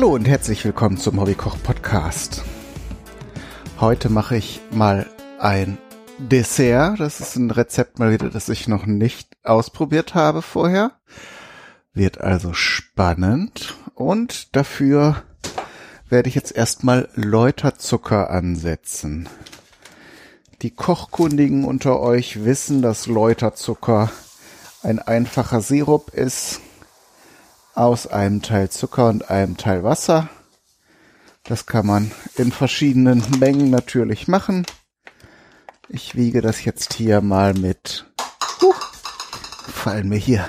Hallo und herzlich willkommen zum Hobbykoch Podcast. Heute mache ich mal ein Dessert. Das ist ein Rezept mal wieder, das ich noch nicht ausprobiert habe vorher. Wird also spannend und dafür werde ich jetzt erstmal Läuterzucker ansetzen. Die Kochkundigen unter euch wissen, dass Läuterzucker ein einfacher Sirup ist aus einem Teil Zucker und einem Teil Wasser. Das kann man in verschiedenen Mengen natürlich machen. Ich wiege das jetzt hier mal mit. Uh, fallen mir hier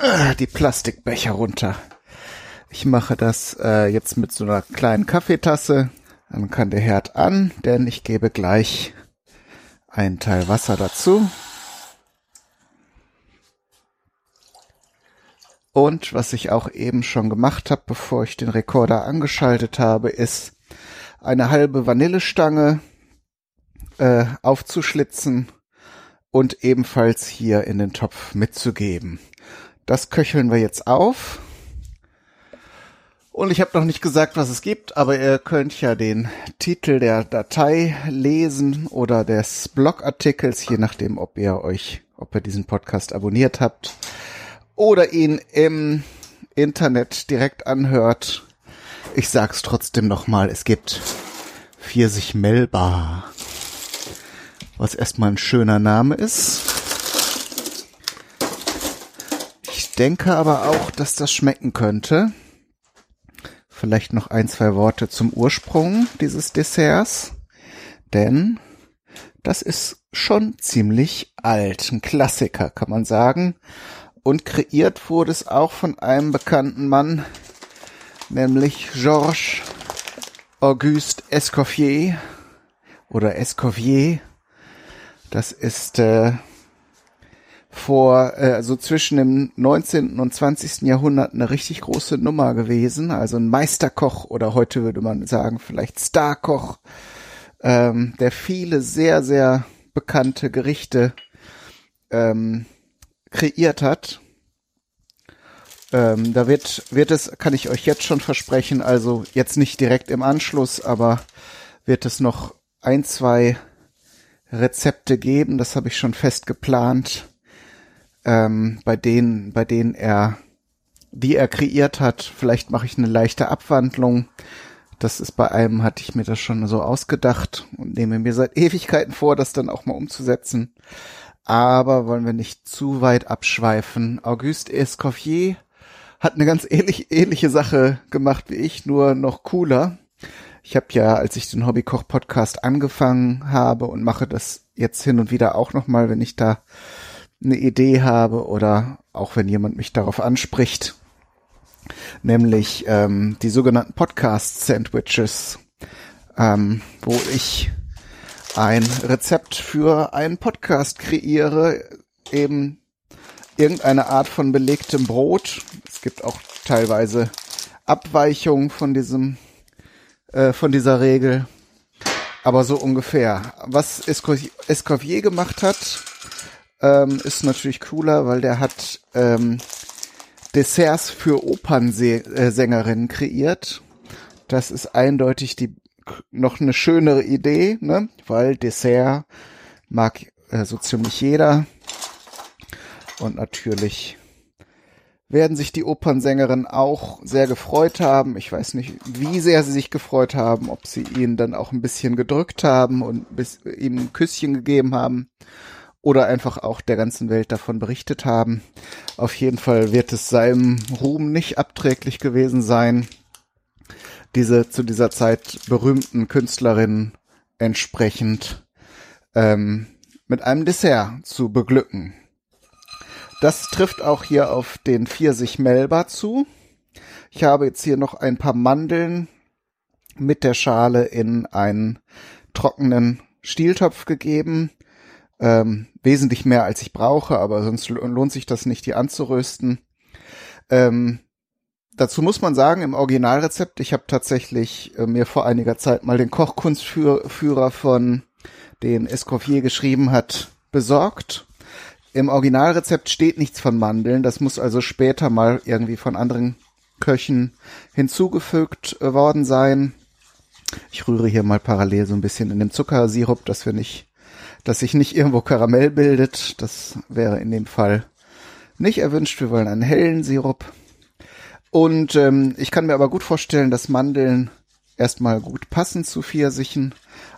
äh, die Plastikbecher runter. Ich mache das äh, jetzt mit so einer kleinen Kaffeetasse. Dann kann der Herd an, denn ich gebe gleich einen Teil Wasser dazu. Und was ich auch eben schon gemacht habe, bevor ich den Rekorder angeschaltet habe, ist eine halbe Vanillestange äh, aufzuschlitzen und ebenfalls hier in den Topf mitzugeben. Das köcheln wir jetzt auf. Und ich habe noch nicht gesagt, was es gibt, aber ihr könnt ja den Titel der Datei lesen oder des Blogartikels, je nachdem, ob ihr euch, ob ihr diesen Podcast abonniert habt oder ihn im Internet direkt anhört. Ich sag's trotzdem nochmal, es gibt Pfirsich Melba, was erstmal ein schöner Name ist. Ich denke aber auch, dass das schmecken könnte. Vielleicht noch ein, zwei Worte zum Ursprung dieses Desserts. Denn das ist schon ziemlich alt. Ein Klassiker, kann man sagen. Und kreiert wurde es auch von einem bekannten Mann, nämlich Georges Auguste Escoffier oder Escoffier. Das ist äh, vor, äh, also zwischen dem 19. und 20. Jahrhundert eine richtig große Nummer gewesen. Also ein Meisterkoch oder heute würde man sagen vielleicht Starkoch, ähm, der viele sehr, sehr bekannte Gerichte ähm, kreiert hat. Ähm, da wird, wird es, kann ich euch jetzt schon versprechen, also jetzt nicht direkt im Anschluss, aber wird es noch ein, zwei Rezepte geben, das habe ich schon fest geplant, ähm, bei denen, bei denen er, die er kreiert hat. Vielleicht mache ich eine leichte Abwandlung. Das ist bei einem, hatte ich mir das schon so ausgedacht und nehme mir seit Ewigkeiten vor, das dann auch mal umzusetzen. Aber wollen wir nicht zu weit abschweifen. Auguste Escoffier hat eine ganz ähnlich, ähnliche Sache gemacht wie ich, nur noch cooler. Ich habe ja, als ich den Hobbykoch-Podcast angefangen habe und mache das jetzt hin und wieder auch nochmal, wenn ich da eine Idee habe oder auch wenn jemand mich darauf anspricht, nämlich ähm, die sogenannten Podcast-Sandwiches, ähm, wo ich ein Rezept für einen Podcast kreiere, eben irgendeine Art von belegtem Brot. Es gibt auch teilweise Abweichungen von diesem, äh, von dieser Regel. Aber so ungefähr. Was Escoffier gemacht hat, ähm, ist natürlich cooler, weil der hat ähm, Desserts für Opernsängerinnen kreiert. Das ist eindeutig die noch eine schönere Idee, ne? Weil Dessert mag äh, so ziemlich jeder. Und natürlich werden sich die Opernsängerinnen auch sehr gefreut haben. Ich weiß nicht, wie sehr sie sich gefreut haben, ob sie ihn dann auch ein bisschen gedrückt haben und bis, ihm ein Küsschen gegeben haben oder einfach auch der ganzen Welt davon berichtet haben. Auf jeden Fall wird es seinem Ruhm nicht abträglich gewesen sein, diese zu dieser Zeit berühmten Künstlerin entsprechend ähm, mit einem Dessert zu beglücken. Das trifft auch hier auf den Pfirsich Melba zu. Ich habe jetzt hier noch ein paar Mandeln mit der Schale in einen trockenen Stieltopf gegeben. Ähm, wesentlich mehr als ich brauche, aber sonst lohnt sich das nicht, die anzurösten. Ähm, dazu muss man sagen, im Originalrezept, ich habe tatsächlich äh, mir vor einiger Zeit mal den Kochkunstführer von den Escoffier geschrieben hat, besorgt. Im Originalrezept steht nichts von Mandeln, das muss also später mal irgendwie von anderen Köchen hinzugefügt worden sein. Ich rühre hier mal parallel so ein bisschen in dem Zuckersirup, dass wir nicht, dass sich nicht irgendwo Karamell bildet. Das wäre in dem Fall nicht erwünscht. Wir wollen einen hellen Sirup. Und ähm, ich kann mir aber gut vorstellen, dass Mandeln erstmal gut passen zu Pfirsichen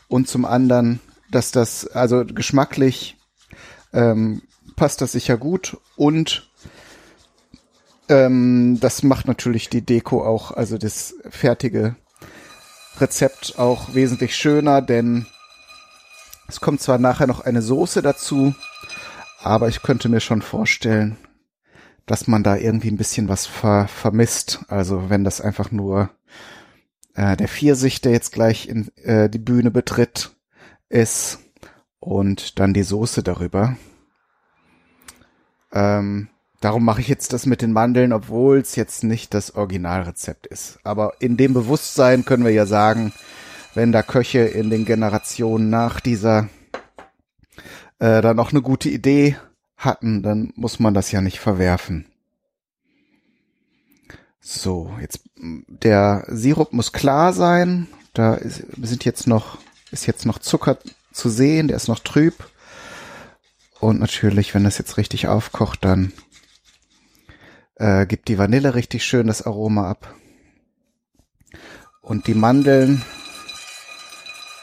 und zum anderen, dass das also geschmacklich ähm, passt das sicher gut und ähm, das macht natürlich die Deko auch, also das fertige Rezept auch wesentlich schöner, denn es kommt zwar nachher noch eine Soße dazu, aber ich könnte mir schon vorstellen, dass man da irgendwie ein bisschen was ver vermisst. Also wenn das einfach nur äh, der Pfirsich, der jetzt gleich in äh, die Bühne betritt, ist und dann die Soße darüber. Ähm, darum mache ich jetzt das mit den Mandeln, obwohl es jetzt nicht das Originalrezept ist. Aber in dem Bewusstsein können wir ja sagen, wenn da Köche in den Generationen nach dieser äh, dann noch eine gute Idee hatten, dann muss man das ja nicht verwerfen. So, jetzt der Sirup muss klar sein. Da ist, sind jetzt noch ist jetzt noch Zucker zu sehen, der ist noch trüb. Und natürlich, wenn das jetzt richtig aufkocht, dann äh, gibt die Vanille richtig schön das Aroma ab. Und die Mandeln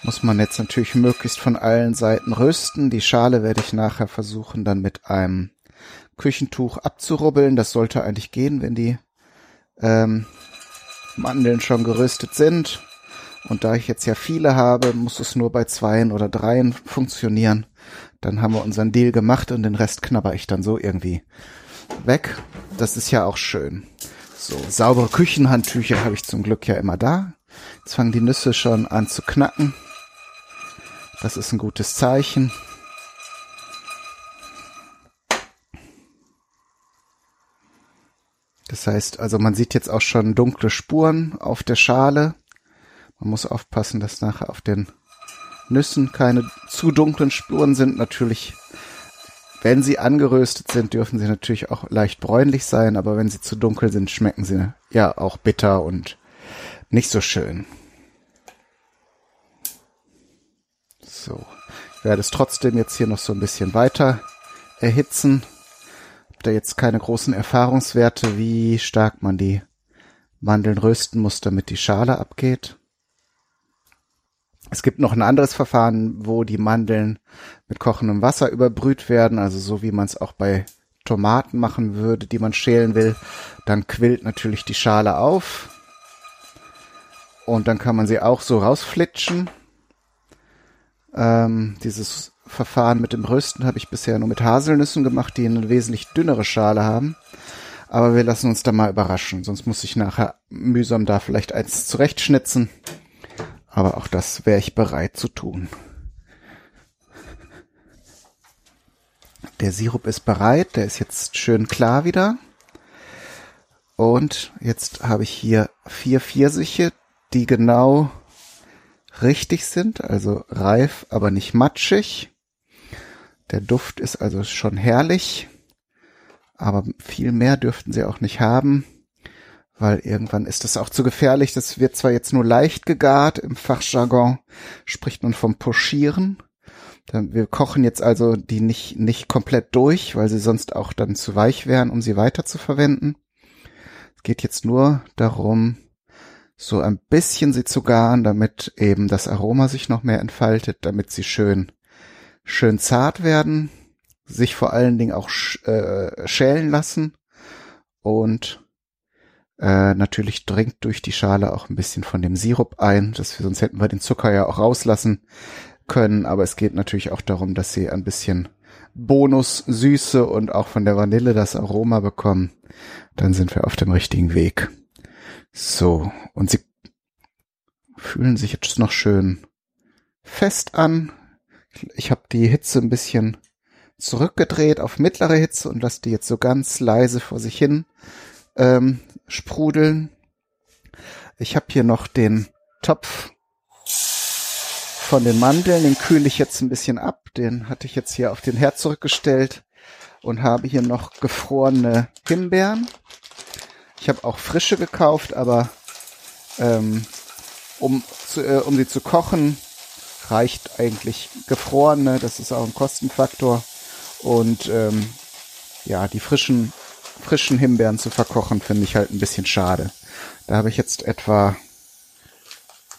muss man jetzt natürlich möglichst von allen Seiten rösten. Die Schale werde ich nachher versuchen, dann mit einem Küchentuch abzurubbeln. Das sollte eigentlich gehen, wenn die ähm, Mandeln schon geröstet sind. Und da ich jetzt ja viele habe, muss es nur bei zweien oder dreien funktionieren. Dann haben wir unseren Deal gemacht und den Rest knabber ich dann so irgendwie weg. Das ist ja auch schön. So, saubere Küchenhandtücher habe ich zum Glück ja immer da. Jetzt fangen die Nüsse schon an zu knacken. Das ist ein gutes Zeichen. Das heißt, also man sieht jetzt auch schon dunkle Spuren auf der Schale. Man muss aufpassen, dass nachher auf den Nüssen keine zu dunklen Spuren sind. Natürlich, wenn sie angeröstet sind, dürfen sie natürlich auch leicht bräunlich sein, aber wenn sie zu dunkel sind, schmecken sie ja auch bitter und nicht so schön. So, ich werde es trotzdem jetzt hier noch so ein bisschen weiter erhitzen. Hab da jetzt keine großen Erfahrungswerte, wie stark man die Mandeln rösten muss, damit die Schale abgeht. Es gibt noch ein anderes Verfahren, wo die Mandeln mit kochendem Wasser überbrüht werden, also so wie man es auch bei Tomaten machen würde, die man schälen will. Dann quillt natürlich die Schale auf und dann kann man sie auch so rausflitschen. Ähm, dieses Verfahren mit dem Rösten habe ich bisher nur mit Haselnüssen gemacht, die eine wesentlich dünnere Schale haben. Aber wir lassen uns da mal überraschen, sonst muss ich nachher mühsam da vielleicht eins zurechtschnitzen. Aber auch das wäre ich bereit zu tun. Der Sirup ist bereit, der ist jetzt schön klar wieder. Und jetzt habe ich hier vier Pfirsiche, die genau richtig sind, also reif, aber nicht matschig. Der Duft ist also schon herrlich, aber viel mehr dürften sie auch nicht haben weil irgendwann ist das auch zu gefährlich. Das wird zwar jetzt nur leicht gegart, im Fachjargon spricht man vom Pochieren. Wir kochen jetzt also die nicht, nicht komplett durch, weil sie sonst auch dann zu weich wären, um sie weiter zu verwenden. Es geht jetzt nur darum, so ein bisschen sie zu garen, damit eben das Aroma sich noch mehr entfaltet, damit sie schön, schön zart werden, sich vor allen Dingen auch äh, schälen lassen und äh, natürlich dringt durch die Schale auch ein bisschen von dem Sirup ein, das wir, sonst hätten wir den Zucker ja auch rauslassen können, aber es geht natürlich auch darum, dass sie ein bisschen Bonus Süße und auch von der Vanille das Aroma bekommen. Dann sind wir auf dem richtigen Weg. So, und sie fühlen sich jetzt noch schön fest an. Ich habe die Hitze ein bisschen zurückgedreht auf mittlere Hitze und lasse die jetzt so ganz leise vor sich hin ähm, sprudeln. Ich habe hier noch den Topf von den Mandeln, den kühle ich jetzt ein bisschen ab. Den hatte ich jetzt hier auf den Herd zurückgestellt und habe hier noch gefrorene Himbeeren. Ich habe auch frische gekauft, aber ähm, um, zu, äh, um sie zu kochen, reicht eigentlich gefrorene. Das ist auch ein Kostenfaktor. Und ähm, ja, die frischen, frischen Himbeeren zu verkochen, finde ich halt ein bisschen schade. Da habe ich jetzt etwa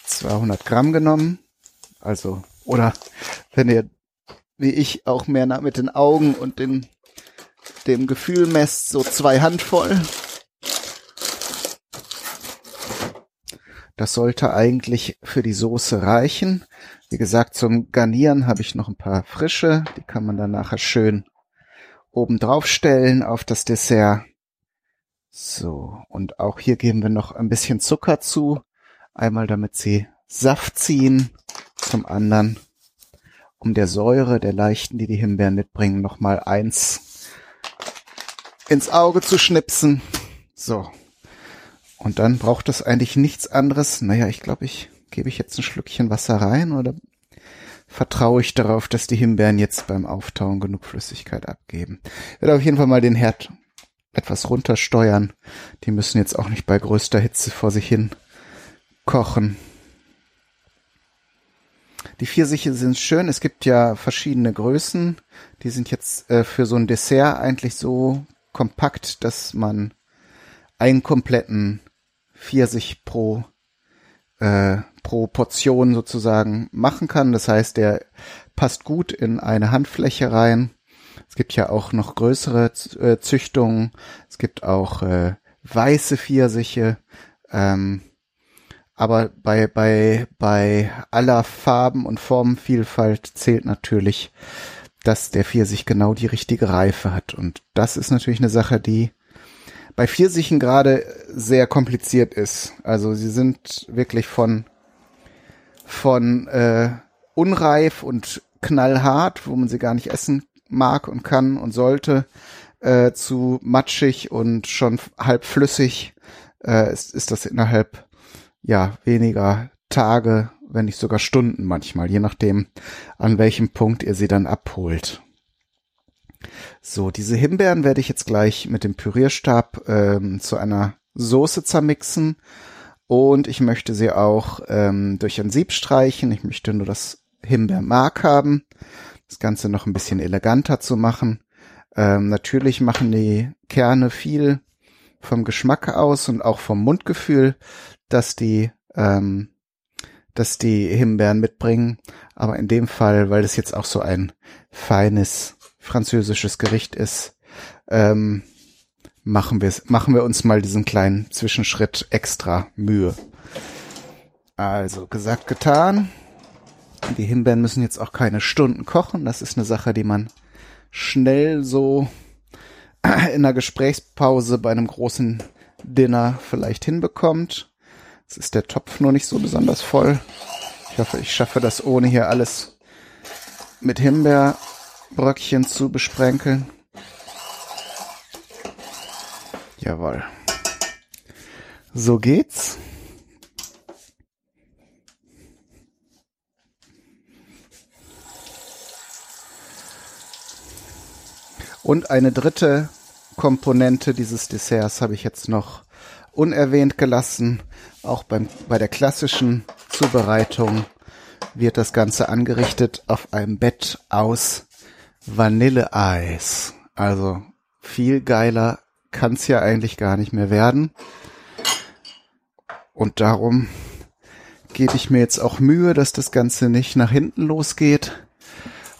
200 Gramm genommen. Also, oder wenn ihr, wie ich, auch mehr mit den Augen und den, dem Gefühl messt, so zwei Handvoll. Das sollte eigentlich für die Soße reichen. Wie gesagt, zum Garnieren habe ich noch ein paar frische. Die kann man dann nachher schön oben drauf stellen auf das Dessert. So, und auch hier geben wir noch ein bisschen Zucker zu. Einmal damit sie Saft ziehen, zum anderen um der Säure der leichten, die die Himbeeren mitbringen, nochmal eins ins Auge zu schnipsen. So, und dann braucht es eigentlich nichts anderes. Naja, ich glaube, ich gebe ich jetzt ein Schlückchen Wasser rein oder vertraue ich darauf, dass die Himbeeren jetzt beim Auftauen genug Flüssigkeit abgeben. Ich werde auf jeden Fall mal den Herd etwas runtersteuern. Die müssen jetzt auch nicht bei größter Hitze vor sich hin kochen. Die Pfirsiche sind schön. Es gibt ja verschiedene Größen. Die sind jetzt äh, für so ein Dessert eigentlich so kompakt, dass man einen kompletten Pfirsich pro äh, pro Portion sozusagen machen kann. Das heißt, der passt gut in eine Handfläche rein. Es gibt ja auch noch größere äh, Züchtungen. Es gibt auch äh, weiße Pfirsiche. Ähm, aber bei, bei, bei aller Farben und Formenvielfalt zählt natürlich, dass der Pfirsich genau die richtige Reife hat. Und das ist natürlich eine Sache, die bei Pfirsichen gerade sehr kompliziert ist. Also sie sind wirklich von von äh, unreif und knallhart, wo man sie gar nicht essen mag und kann und sollte, äh, zu matschig und schon halb flüssig äh, ist, ist das innerhalb ja weniger Tage, wenn nicht sogar Stunden manchmal, je nachdem, an welchem Punkt ihr sie dann abholt. So, diese Himbeeren werde ich jetzt gleich mit dem Pürierstab ähm, zu einer Soße zermixen und ich möchte sie auch ähm, durch ein Sieb streichen. Ich möchte nur das Himbeermark haben, das Ganze noch ein bisschen eleganter zu machen. Ähm, natürlich machen die Kerne viel vom Geschmack aus und auch vom Mundgefühl, dass die ähm, dass die Himbeeren mitbringen. Aber in dem Fall, weil es jetzt auch so ein feines französisches Gericht ist, ähm, machen wir machen wir uns mal diesen kleinen Zwischenschritt extra Mühe. Also gesagt getan. Die Himbeeren müssen jetzt auch keine Stunden kochen. Das ist eine Sache, die man schnell so in einer Gesprächspause bei einem großen Dinner vielleicht hinbekommt. Jetzt ist der Topf nur nicht so besonders voll. Ich hoffe, ich schaffe das ohne hier alles mit Himbeer Bröckchen zu besprenkeln. Jawohl. So geht's. Und eine dritte Komponente dieses Desserts habe ich jetzt noch unerwähnt gelassen. Auch beim, bei der klassischen Zubereitung wird das Ganze angerichtet auf einem Bett aus Vanilleeis. Also viel geiler kann's ja eigentlich gar nicht mehr werden. Und darum gebe ich mir jetzt auch Mühe, dass das Ganze nicht nach hinten losgeht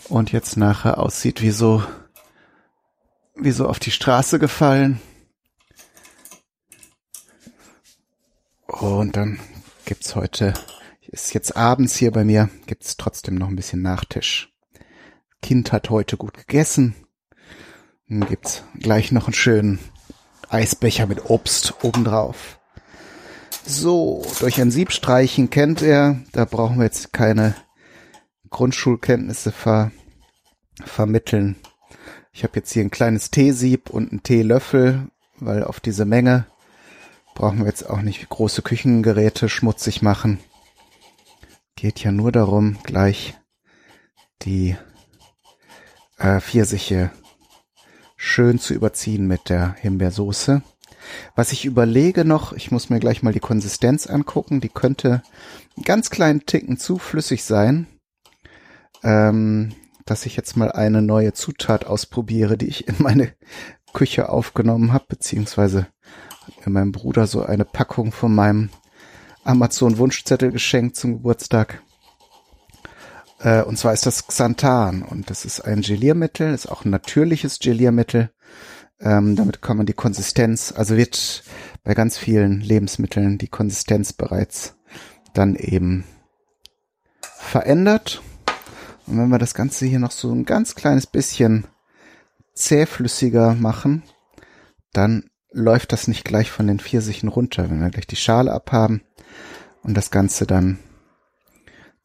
und jetzt nachher aussieht wie so, wie so auf die Straße gefallen. Und dann gibt's heute, ist jetzt abends hier bei mir, gibt's trotzdem noch ein bisschen Nachtisch. Kind hat heute gut gegessen. Dann gibt's gleich noch einen schönen Eisbecher mit Obst obendrauf. So, durch ein Sieb streichen kennt er. Da brauchen wir jetzt keine Grundschulkenntnisse ver vermitteln. Ich habe jetzt hier ein kleines Teesieb und einen Teelöffel, weil auf diese Menge brauchen wir jetzt auch nicht große Küchengeräte schmutzig machen. Geht ja nur darum, gleich die äh, Pfirsiche schön zu überziehen mit der Himbeersoße. Was ich überlege noch, ich muss mir gleich mal die Konsistenz angucken, die könnte einen ganz kleinen Ticken zu flüssig sein, ähm, dass ich jetzt mal eine neue Zutat ausprobiere, die ich in meine Küche aufgenommen habe, beziehungsweise mir mein Bruder so eine Packung von meinem Amazon Wunschzettel geschenkt zum Geburtstag. Äh, und zwar ist das Xanthan und das ist ein Geliermittel, ist auch ein natürliches Geliermittel. Ähm, damit kann man die Konsistenz, also wird bei ganz vielen Lebensmitteln die Konsistenz bereits dann eben verändert. Und wenn wir das Ganze hier noch so ein ganz kleines bisschen zähflüssiger machen, dann läuft das nicht gleich von den Pfirsichen runter. Wenn wir gleich die Schale abhaben und das Ganze dann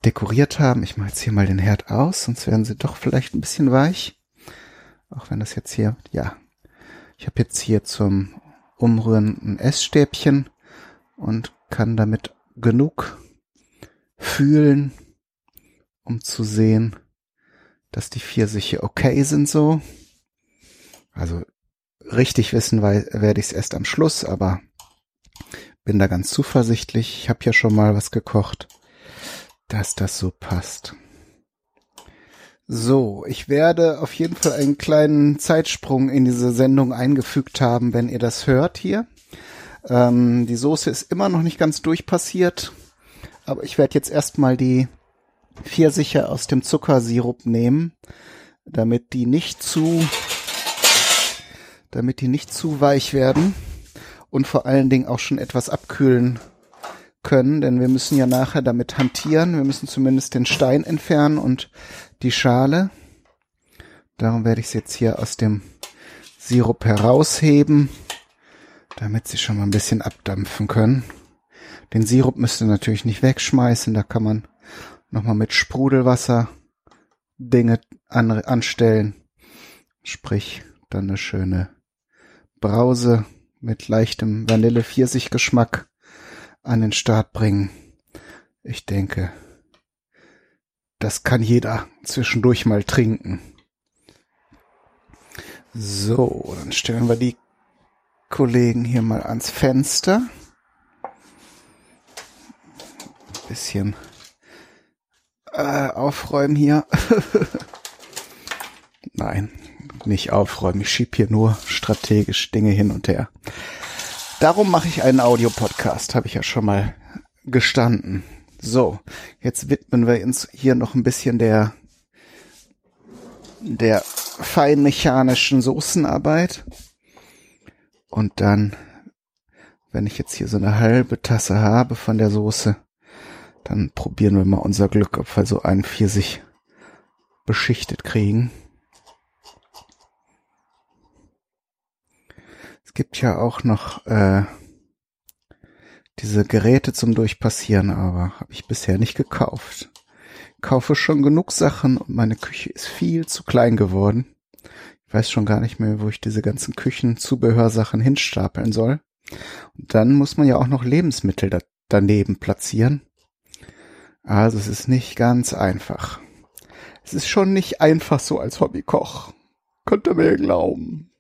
dekoriert haben. Ich mache jetzt hier mal den Herd aus, sonst werden sie doch vielleicht ein bisschen weich. Auch wenn das jetzt hier, ja. Ich habe jetzt hier zum Umrühren ein Essstäbchen und kann damit genug fühlen, um zu sehen, dass die Pfirsiche okay sind so. Also richtig wissen werde ich es erst am Schluss, aber bin da ganz zuversichtlich. Ich habe ja schon mal was gekocht, dass das so passt. So, ich werde auf jeden Fall einen kleinen Zeitsprung in diese Sendung eingefügt haben, wenn ihr das hört hier. Ähm, die Soße ist immer noch nicht ganz durchpassiert, aber ich werde jetzt erstmal die Pfirsiche aus dem Zuckersirup nehmen, damit die nicht zu damit die nicht zu weich werden und vor allen Dingen auch schon etwas abkühlen können, denn wir müssen ja nachher damit hantieren. Wir müssen zumindest den Stein entfernen und die Schale. Darum werde ich es jetzt hier aus dem Sirup herausheben, damit sie schon mal ein bisschen abdampfen können. Den Sirup müsst ihr natürlich nicht wegschmeißen, da kann man nochmal mit Sprudelwasser Dinge an, anstellen. Sprich, dann eine schöne Brause mit leichtem Vanille-Pfirsich-Geschmack an den Start bringen. Ich denke, das kann jeder zwischendurch mal trinken. So, dann stellen wir die Kollegen hier mal ans Fenster. Bisschen äh, aufräumen hier. Nein, nicht aufräumen. Ich schieb hier nur strategisch Dinge hin und her. Darum mache ich einen Audiopodcast, habe ich ja schon mal gestanden. So, jetzt widmen wir uns hier noch ein bisschen der der feinmechanischen Soßenarbeit. Und dann, wenn ich jetzt hier so eine halbe Tasse habe von der Soße, dann probieren wir mal unser Glück, ob wir so einen Pfirsich beschichtet kriegen. Gibt ja auch noch äh, diese Geräte zum Durchpassieren, aber habe ich bisher nicht gekauft. Kaufe schon genug Sachen und meine Küche ist viel zu klein geworden. Ich weiß schon gar nicht mehr, wo ich diese ganzen Küchenzubehörsachen hinstapeln soll. Und dann muss man ja auch noch Lebensmittel da daneben platzieren. Also es ist nicht ganz einfach. Es ist schon nicht einfach so als Hobbykoch. Könnt ihr mir glauben.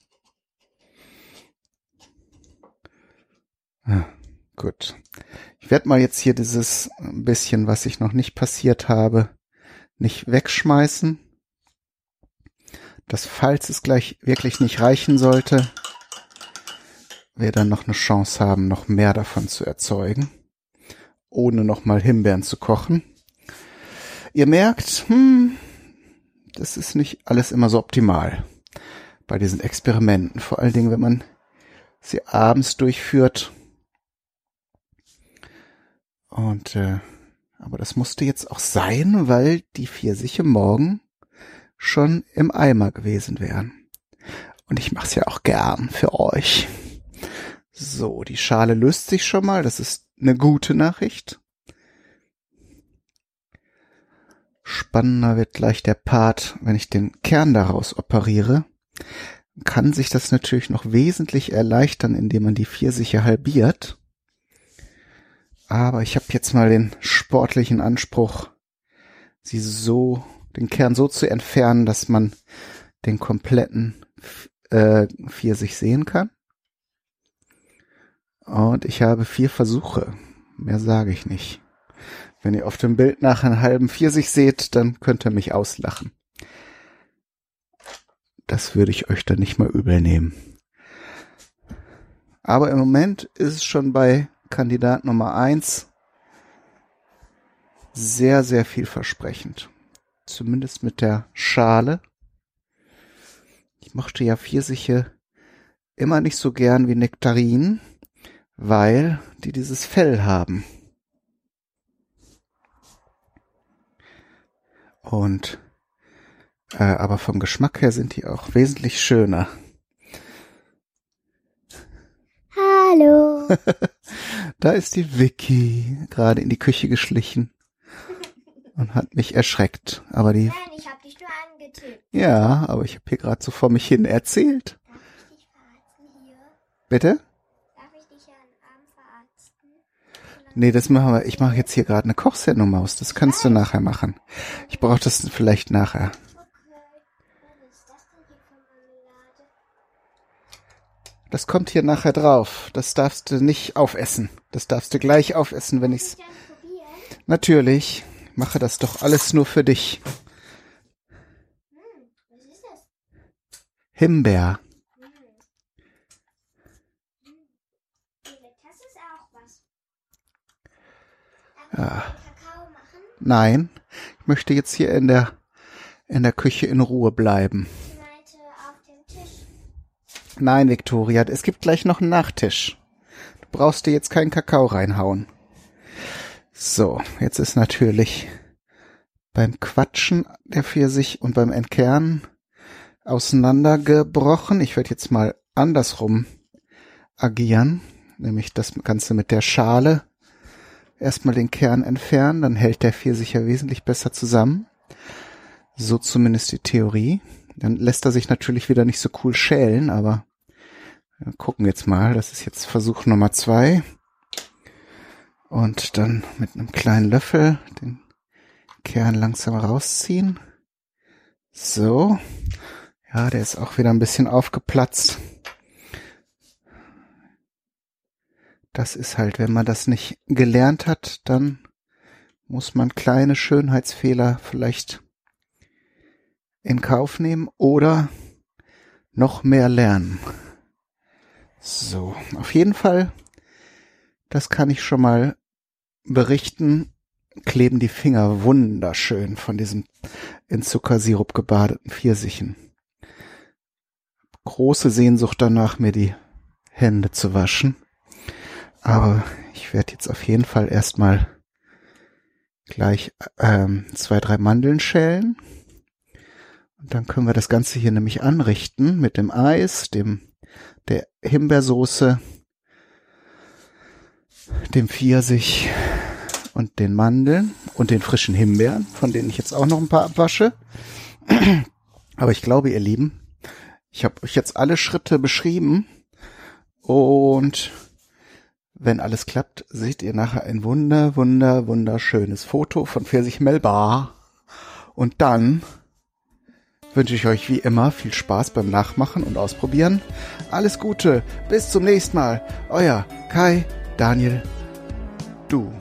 Ah, gut. Ich werde mal jetzt hier dieses bisschen, was ich noch nicht passiert habe, nicht wegschmeißen. Das, falls es gleich wirklich nicht reichen sollte, wir dann noch eine Chance haben, noch mehr davon zu erzeugen, ohne nochmal Himbeeren zu kochen. Ihr merkt, hm, das ist nicht alles immer so optimal bei diesen Experimenten. Vor allen Dingen, wenn man sie abends durchführt und äh, aber das musste jetzt auch sein, weil die Pfirsiche morgen schon im Eimer gewesen wären. Und ich mache es ja auch gern für euch. So, die Schale löst sich schon mal. Das ist eine gute Nachricht. Spannender wird gleich der Part, wenn ich den Kern daraus operiere. Kann sich das natürlich noch wesentlich erleichtern, indem man die Pfirsiche halbiert. Aber ich habe jetzt mal den sportlichen Anspruch, sie so, den Kern so zu entfernen, dass man den kompletten äh, Pfirsich sehen kann. Und ich habe vier Versuche. Mehr sage ich nicht. Wenn ihr auf dem Bild nach einem halben Pfirsich seht, dann könnt ihr mich auslachen. Das würde ich euch dann nicht mal übel nehmen. Aber im Moment ist es schon bei Kandidat Nummer eins sehr, sehr vielversprechend. Zumindest mit der Schale. Ich mochte ja Pfirsiche immer nicht so gern wie Nektarinen, weil die dieses Fell haben. Und äh, aber vom Geschmack her sind die auch wesentlich schöner. Hallo. da ist die Vicky gerade in die Küche geschlichen und hat mich erschreckt. Aber die. Nein, ich hab dich nur angetippt. Ja, aber ich habe hier gerade so vor mich hin erzählt. Darf ich dich verarzten hier? Bitte? Darf ich dich den Arm verarzten? Nee, das machen wir. Ich mache jetzt hier gerade eine Kochsendung Maus. Das kannst du nachher machen. Ich brauche das vielleicht nachher. Okay. Was ist das denn hier für Marmelade? Das kommt hier nachher drauf. Das darfst du nicht aufessen. Das darfst du gleich aufessen, wenn ich's. Natürlich. Ich mache das doch alles nur für dich. Himbeer. Ja. machen? Nein, ich möchte jetzt hier in der in der Küche in Ruhe bleiben. Ich meinte auf dem Tisch. Nein, Viktoria, es gibt gleich noch einen Nachtisch. Du brauchst dir jetzt keinen Kakao reinhauen. So, jetzt ist natürlich beim Quatschen der Pfirsich und beim Entkernen auseinandergebrochen. Ich werde jetzt mal andersrum agieren, nämlich das Ganze mit der Schale. Erstmal den Kern entfernen, dann hält der Pfirsich ja wesentlich besser zusammen. So zumindest die Theorie. Dann lässt er sich natürlich wieder nicht so cool schälen, aber wir gucken jetzt mal. Das ist jetzt Versuch Nummer zwei. Und dann mit einem kleinen Löffel den Kern langsam rausziehen. So. Ja, der ist auch wieder ein bisschen aufgeplatzt. Das ist halt, wenn man das nicht gelernt hat, dann muss man kleine Schönheitsfehler vielleicht in Kauf nehmen oder noch mehr lernen. So, auf jeden Fall, das kann ich schon mal berichten, kleben die Finger wunderschön von diesem in Zuckersirup gebadeten Pfirsichen. Große Sehnsucht danach, mir die Hände zu waschen. Aber ich werde jetzt auf jeden Fall erstmal gleich ähm, zwei, drei Mandeln schälen. Und dann können wir das Ganze hier nämlich anrichten mit dem Eis, dem der Himbeersoße, dem Pfirsich und den Mandeln und den frischen Himbeeren, von denen ich jetzt auch noch ein paar abwasche. Aber ich glaube, ihr Lieben, ich habe euch jetzt alle Schritte beschrieben und wenn alles klappt, seht ihr nachher ein wunder, wunder, wunderschönes Foto von Pfirsich Melbar. Und dann wünsche ich euch wie immer viel Spaß beim Nachmachen und Ausprobieren. Alles Gute, bis zum nächsten Mal. Euer Kai, Daniel, du.